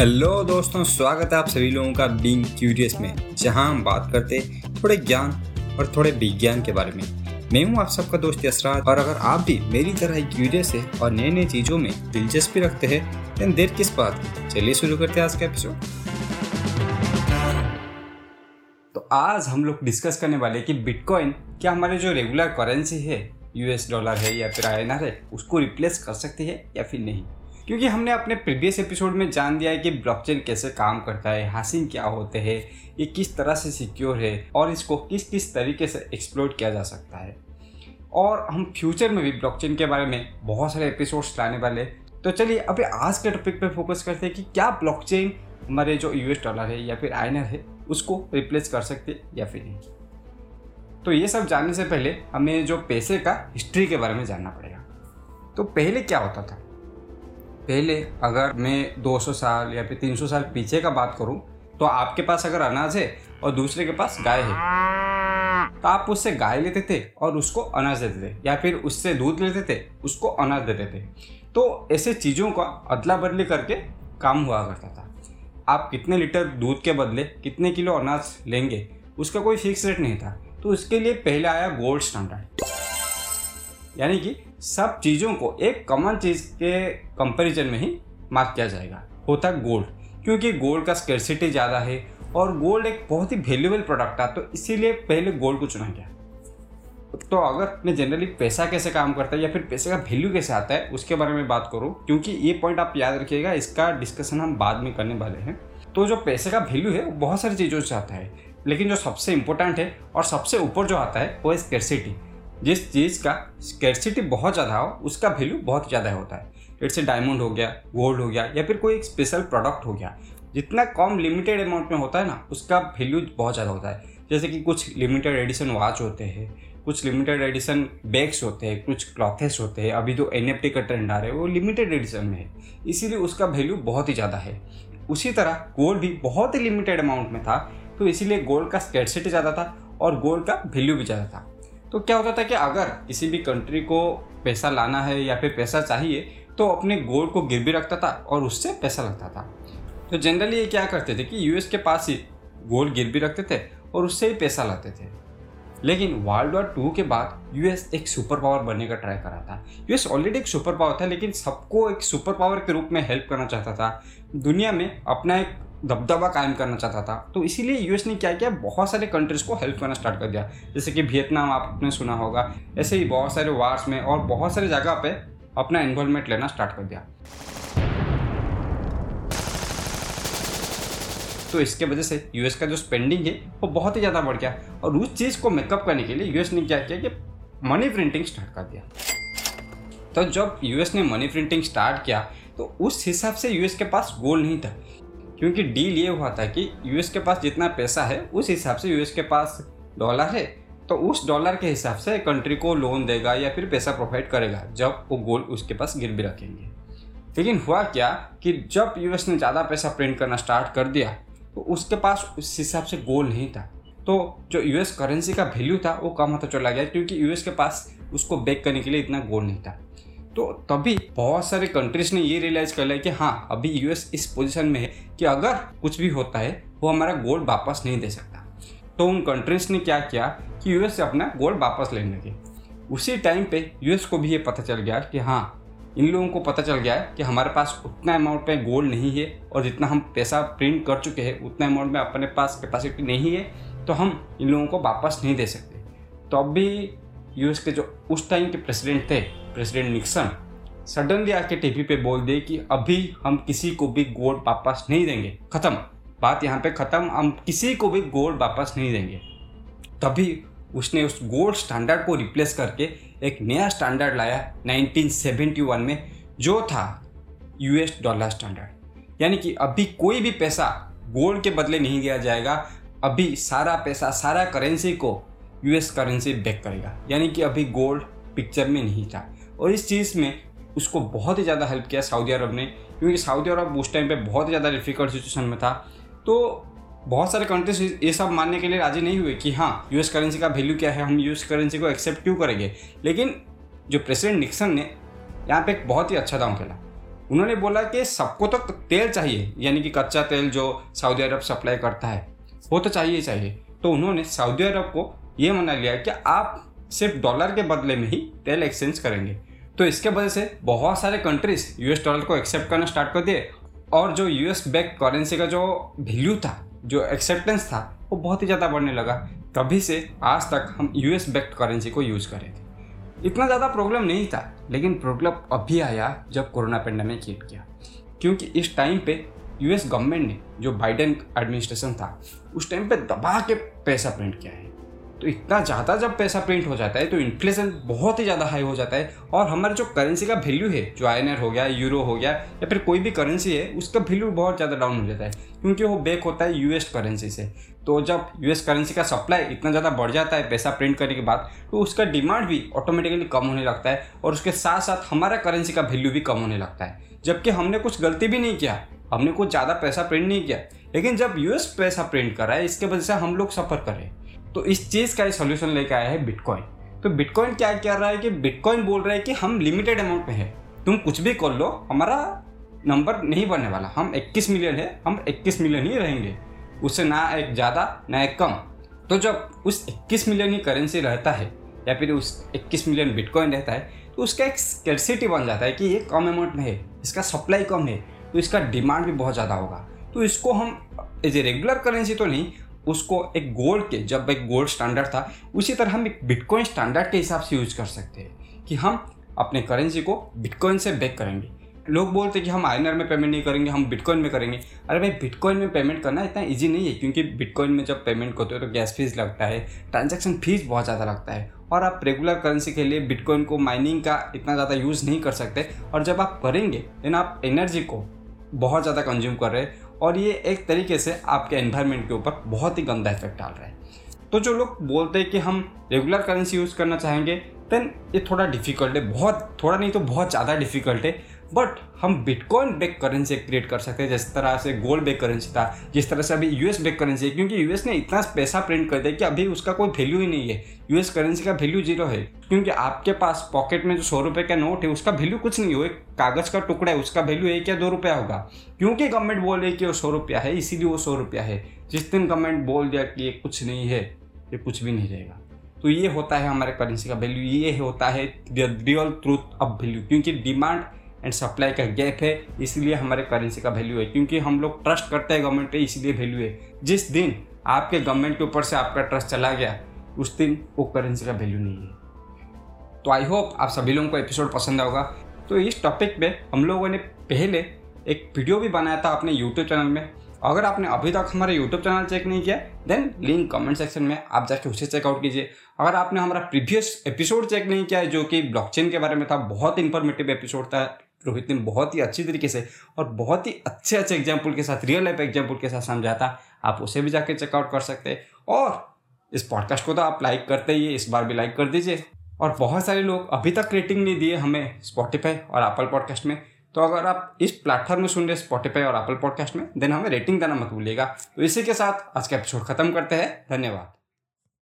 Hello दोस्तों, स्वागत है आप सभी लोगों का बीइंग क्यूरियस में, जहाँ हम बात करते थोड़े ज्ञान और थोड़े विज्ञान के बारे में। मैं हूँ आप सबका दोस्त यसराज और अगर आप भी मेरी तरह ही क्यूरियस है और नई नई चीज़ों में दिलचस्पी रखते हैं देर किस बात की? चलिए शुरू करते हैं आज का एपिसोड तो आज हम लोग डिस्कस करने वाले कि बिटकॉइन क्या हमारे जो रेगुलर करेंसी है यूएस डॉलर है या फिर आई है, उसको रिप्लेस कर सकती है या फिर नहीं। क्योंकि हमने अपने प्रीवियस एपिसोड में जान दिया है कि ब्लॉकचेन कैसे काम करता है हासिंग क्या होते हैं, ये किस तरह से सिक्योर है और इसको किस किस तरीके से एक्सप्लोर किया जा सकता है। और हम फ्यूचर में भी ब्लॉकचेन के बारे में बहुत सारे एपिसोड्स लाने वाले तो चलिए, अभी आज के टॉपिक पे फोकस करते हैं कि क्या ब्लॉकचेन हमारे जो यूएस डॉलर है या फिर आइनर है, उसको रिप्लेस कर सकते या फिर नहीं। तो ये सब जानने से पहले हमें जो पैसे का हिस्ट्री के बारे में जानना पड़ेगा। तो पहले क्या होता था? पहले अगर मैं 200 साल या फिर 300 साल पीछे का बात करूँ तो आपके पास अगर अनाज है और दूसरे के पास गाय है तो आप उससे गाय लेते थे और उसको अनाज देते थे, या फिर उससे दूध लेते थे, उसको अनाज देते थे। तो ऐसे चीज़ों का अदला बदली करके काम हुआ करता था। आप कितने लीटर दूध के बदले कितने किलो अनाज लेंगे, उसका कोई फिक्स रेट नहीं था। तो उसके लिए पहले आया गोल्ड स्टैंडर्ड। यानी कि सब चीज़ों को एक कॉमन चीज़ के कंपैरिजन में ही मार्क किया जाएगा। होता है गोल्ड क्योंकि गोल्ड का स्केरसिटी ज़्यादा है और गोल्ड एक बहुत ही वैल्यूबल प्रोडक्ट था तो इसीलिए पहले गोल्ड को चुना गया। तो अगर मैं जनरली पैसा कैसे काम करता है या फिर पैसे का वैल्यू कैसे आता है, उसके बारे में बात करूँ, क्योंकि ये पॉइंट आप याद रखिएगा, इसका डिस्कशन हम बाद में करने वाले हैं। तो जो पैसे का वैल्यू है, वो बहुत सारी चीज़ों से आता है, लेकिन जो सबसे इंपॉर्टेंट है और सबसे ऊपर जो आता है, वो है स्केरसिटी जिस चीज़ का स्केरसिटी बहुत ज़्यादा हो, उसका वैल्यू बहुत ज़्यादा होता है। जैसे डायमंड हो गया गोल्ड हो गया, या फिर कोई एक स्पेशल प्रोडक्ट हो गया। जितना कम लिमिटेड अमाउंट में होता है ना, उसका वैल्यू बहुत ज़्यादा होता है। जैसे कि कुछ लिमिटेड एडिशन वॉच होते हैं, कुछ लिमिटेड एडिशन बैग्स होते हैं, कुछ क्लॉथेस होते हैं। अभी जो एन का ट्रेंड आ रहा है, वो लिमिटेड एडिशन में है। इसीलिए उसका वैल्यू बहुत ही ज़्यादा है। उसी तरह गोल्ड भी बहुत ही लिमिटेड अमाउंट में था तो इसीलिए गोल्ड का स्केटसिटी ज़्यादा था और गोल्ड का वैल्यू भी ज़्यादा था। तो क्या होता था कि अगर किसी भी कंट्री को पैसा लाना है या फिर पैसा चाहिए तो अपने गोल्ड को गिर भी रखता था और उससे पैसा लगता था। तो जनरली ये क्या करते थे कि यूएस के पास ही गोल्ड गिर भी रखते थे और उससे ही पैसा लाते थे। लेकिन वर्ल्ड वॉर टू के बाद यूएस एक सुपर पावर बनने का ट्राई करा था। यूएस ऑलरेडी एक सुपर पावर था, लेकिन सबको एक सुपर पावर के रूप में हेल्प करना चाहता था। दुनिया में अपना एक दबदबा कायम करना चाहता था। तो इसीलिए यूएस ने क्या किया बहुत सारे कंट्रीज़ को हेल्प करना स्टार्ट कर दिया। जैसे कि वियतनाम आपने सुना होगा। ऐसे ही बहुत सारे वार्स में और बहुत सारे जगह पे अपना इन्वॉल्वमेंट लेना स्टार्ट कर दिया। तो इसके वजह से यूएस का जो स्पेंडिंग है, वो बहुत ही ज़्यादा बढ़ गया। और उस चीज़ को मेकअप करने के लिए यूएस ने क्या किया कि मनी प्रिंटिंग स्टार्ट कर दिया। तो जब यूएस ने मनी प्रिंटिंग स्टार्ट किया तो उस हिसाब से यूएस के पास गोल्ड नहीं था। क्योंकि डील ये हुआ था कि यूएस के पास जितना पैसा है, उस हिसाब से यूएस के पास डॉलर है। तो उस डॉलर के हिसाब से कंट्री को लोन देगा या फिर पैसा प्रोवाइड करेगा, जब वो गोल्ड उसके पास गिर भी रखेंगे। लेकिन हुआ क्या कि जब यूएस ने ज़्यादा पैसा प्रिंट करना स्टार्ट कर दिया तो उसके पास उस हिसाब से गोल्ड नहीं था। तो जो यूएस करेंसी का वैल्यू था, वो कम होता चला गया, क्योंकि यूएस के पास उसको बेक करने के लिए इतना गोल्ड नहीं था। तो तभी बहुत सारे कंट्रीज़ ने ये रियलाइज़ कर लिया कि हाँ अभी यूएस इस पोजीशन में है कि अगर कुछ भी होता है, वो हमारा गोल्ड वापस नहीं दे सकता। तो उन कंट्रीज़ ने क्या किया कि यूएस से अपना गोल्ड वापस लेने लगे। उसी टाइम पे यूएस को भी ये पता चल गया कि हाँ इन लोगों को पता चल गया है कि हमारे पास उतना अमाउंट पे गोल्ड नहीं है और जितना हम पैसा प्रिंट कर चुके हैं, उतना अमाउंट में अपने पास कैपेसिटी नहीं है तो हम इन लोगों को वापस नहीं दे सकते। तो अब भी यूएस के जो उस टाइम के प्रेसिडेंट थे प्रेसिडेंट निक्सन सडनली आके टीवी पे बोल दे कि अभी हम किसी को भी गोल्ड वापस नहीं देंगे। खत्म। बात यहाँ पे खत्म। हम किसी को भी गोल्ड वापस नहीं देंगे। तभी उसने उस गोल्ड स्टैंडर्ड को रिप्लेस करके एक नया स्टैंडर्ड लाया 1971 में, जो था यूएस डॉलर स्टैंडर्ड। यानी कि अभी कोई भी पैसा गोल्ड के बदले नहीं दिया जाएगा। अभी सारा पैसा, सारा करेंसी को यूएस करेंसी बैक करेगा। यानी कि अभी गोल्ड पिक्चर में नहीं था। और इस चीज़ में उसको बहुत ही ज़्यादा हेल्प किया सऊदी अरब ने, क्योंकि सऊदी अरब उस टाइम पे बहुत ही ज़्यादा डिफ़िकल्ट सिचुएशन में था। तो बहुत सारे कंट्रीज़ ये सब मानने के लिए राज़ी नहीं हुए कि हाँ यूएस करेंसी का वैल्यू क्या है, हम यूएस करेंसी को एक्सेप्ट क्यों करेंगे? लेकिन जो प्रेसिडेंट निक्सन ने यहाँ पे एक बहुत ही अच्छा दाम खेला। उन्होंने बोला कि सबको तो तेल चाहिए, यानी कि कच्चा तेल जो सऊदी अरब सप्लाई करता है, वो तो चाहिए चाहिए। तो उन्होंने सऊदी अरब को ये मना लिया कि आप सिर्फ़ डॉलर के बदले में ही तेल एक्सचेंज करेंगे। तो इसके वजह से बहुत सारे कंट्रीज़ यूएस डॉलर को एक्सेप्ट करना स्टार्ट कर दिए। और जो यूएस बैक करेंसी का जो वैल्यू था, जो एक्सेप्टेंस था, वो बहुत ही ज़्यादा बढ़ने लगा। तभी से आज तक हम यूएस बैक्ड करेंसी को यूज़ कर थे। इतना ज़्यादा प्रॉब्लम नहीं था, लेकिन प्रॉब्लम अभी आया जब कोरोना पेंडेमिक हिट किया। क्योंकि इस टाइम पे यूएस गवर्नमेंट ने, जो बाइडेन एडमिनिस्ट्रेशन था, उस टाइम पे दबा के पैसा प्रिंट किया है। तो इतना ज़्यादा जब पैसा प्रिंट हो जाता है तो इन्फ्लेशन बहुत ही ज़्यादा हाई हो जाता है। और हमारे जो करेंसी का वैल्यू है, जो आई हो गया यूरो हो गया, या फिर कोई भी करेंसी है, उसका वैल्यू बहुत ज़्यादा डाउन हो जाता है, क्योंकि वो बैक होता है यूएस करेंसी से। तो जब यूएस करेंसी का सप्लाई इतना ज़्यादा बढ़ जाता है, पैसा प्रिंट करने के बाद तो उसका डिमांड भी ऑटोमेटिकली कम होने लगता है, और उसके साथ साथ हमारा करेंसी का वैल्यू भी कम होने लगता है। जबकि हमने कुछ गलती भी नहीं किया, हमने कुछ ज़्यादा पैसा प्रिंट नहीं किया, लेकिन जब यूएस पैसा प्रिंट कर रहा है, इसके वजह से हम लोग सफ़र कर रहे हैं। तो इस चीज़ का ही सोल्यूशन लेके आया है बिटकॉइन तो बिटकॉइन क्या कर रहा है कि बिटकॉइन बोल रहा है कि हम लिमिटेड अमाउंट में है। तुम कुछ भी कर लो, हमारा नंबर नहीं बढ़ने वाला। हम 21 मिलियन है, हम 21 मिलियन ही रहेंगे। उससे ना एक ज़्यादा, ना एक कम। तो जब उस 21 मिलियन ही करेंसी रहता है, या फिर उस 21 मिलियन बिटकॉइन रहता है तो उसका एक स्कर्सिटी बन जाता है कि ये कम अमाउंट में है, इसका सप्लाई कम है तो इसका डिमांड भी बहुत ज़्यादा होगा। तो इसको हम एज ए रेगुलर करेंसी तो नहीं उसको एक गोल्ड के, जब एक गोल्ड स्टैंडर्ड था, उसी तरह हम एक बिटकॉइन स्टैंडर्ड के हिसाब से यूज़ कर सकते हैं कि हम अपने करेंसी को बिटकॉइन से बैक करेंगे। लोग बोलते हैं कि हम आई में पेमेंट नहीं करेंगे, हम बिटकॉइन में करेंगे। अरे भाई बिटकॉइन में पेमेंट करना इतना इजी नहीं है, क्योंकि बिटकॉइन में जब पेमेंट करते हो तो गैस फ़ीस लगता है ट्रांजैक्शन फ़ीस बहुत ज़्यादा लगता है। और आप रेगुलर करेंसी के लिए बिटकॉइन को माइनिंग का इतना ज़्यादा यूज़ नहीं कर सकते। और जब आप करेंगे देन आप एनर्जी को बहुत ज़्यादा कंज्यूम कर रहे हैं और ये एक तरीके से आपके एनवायरनमेंट के ऊपर बहुत ही गंदा इफ़ेक्ट डाल रहा है। तो जो लोग बोलते हैं कि हम रेगुलर करेंसी यूज़ करना चाहेंगे देन ये थोड़ा डिफ़िकल्ट है, बहुत, थोड़ा नहीं तो बहुत ज़्यादा डिफ़िकल्ट है। बट हम बिटकॉइन बेक करेंसी क्रिएट कर सकते हैं, जिस तरह से गोल्ड बेक करेंसी था, जिस तरह से अभी यूएस बेक करेंसी है, क्योंकि यूएस ने इतना पैसा प्रिंट कर दिया कि अभी उसका कोई वैल्यू ही नहीं है। यूएस करेंसी का वैल्यू ज़ीरो है, क्योंकि आपके पास पॉकेट में जो सौ रुपये का नोट है, उसका वैल्यू कुछ नहीं हो एक कागज़ का टुकड़ा है, उसका वैल्यू एक या दो रुपया होगा। क्योंकि गवर्नमेंट बोल रही है कि वो सौ रुपया है, इसीलिए वो सौ रुपया है। जिस दिन गवर्नमेंट बोल दिया कि ये कुछ नहीं है, ये कुछ भी नहीं रहेगा। तो ये होता है हमारे करेंसी का वैल्यू ये होता है रियल ट्रूथ ऑफ़ वैल्यू क्योंकि डिमांड एंड सप्लाई का गैप है, इसलिए हमारे करेंसी का वैल्यू है। क्योंकि हम लोग ट्रस्ट करते हैं गवर्नमेंट पे, इसलिए वैल्यू है। जिस दिन आपके गवर्नमेंट के ऊपर से आपका ट्रस्ट चला गया, उस दिन वो करेंसी का वैल्यू नहीं है। तो आई होप आप सभी लोगों को एपिसोड पसंद होगा। तो इस टॉपिक पे हम लोगों ने पहले एक वीडियो भी बनाया था अपने यूट्यूब चैनल में। अगर आपने अभी तक हमारा यूट्यूब चैनल चेक नहीं किया देन लिंक कमेंट सेक्शन में आप जाके उसे चेकआउट कीजिए। अगर आपने हमारा प्रीवियस एपिसोड चेक नहीं किया है, जो कि ब्लॉकचेन के बारे में था, बहुत इंफॉर्मेटिव एपिसोड था रोहित ने बहुत ही अच्छी तरीके से और बहुत ही अच्छे अच्छे एग्ज़ाम्पल के साथ रियल लाइफ एग्ज़ाम्पल के साथ समझाता। आप उसे भी जाके चेकआउट कर सकते। हैं और इस पॉडकास्ट को तो आप लाइक करते ही, इस बार भी लाइक कर दीजिए। और बहुत सारे लोग अभी तक रेटिंग नहीं दिए हमें स्पॉटिफाई और एप्पल पॉडकास्ट में। तो अगर आप इस प्लेटफॉर्म में सुन रहे स्पॉटिफाई और एप्पल पॉडकास्ट में देन हमें रेटिंग देना मत भूलिएगा। तो इसी के साथ आज का एपिसोड खत्म करते हैं। धन्यवाद।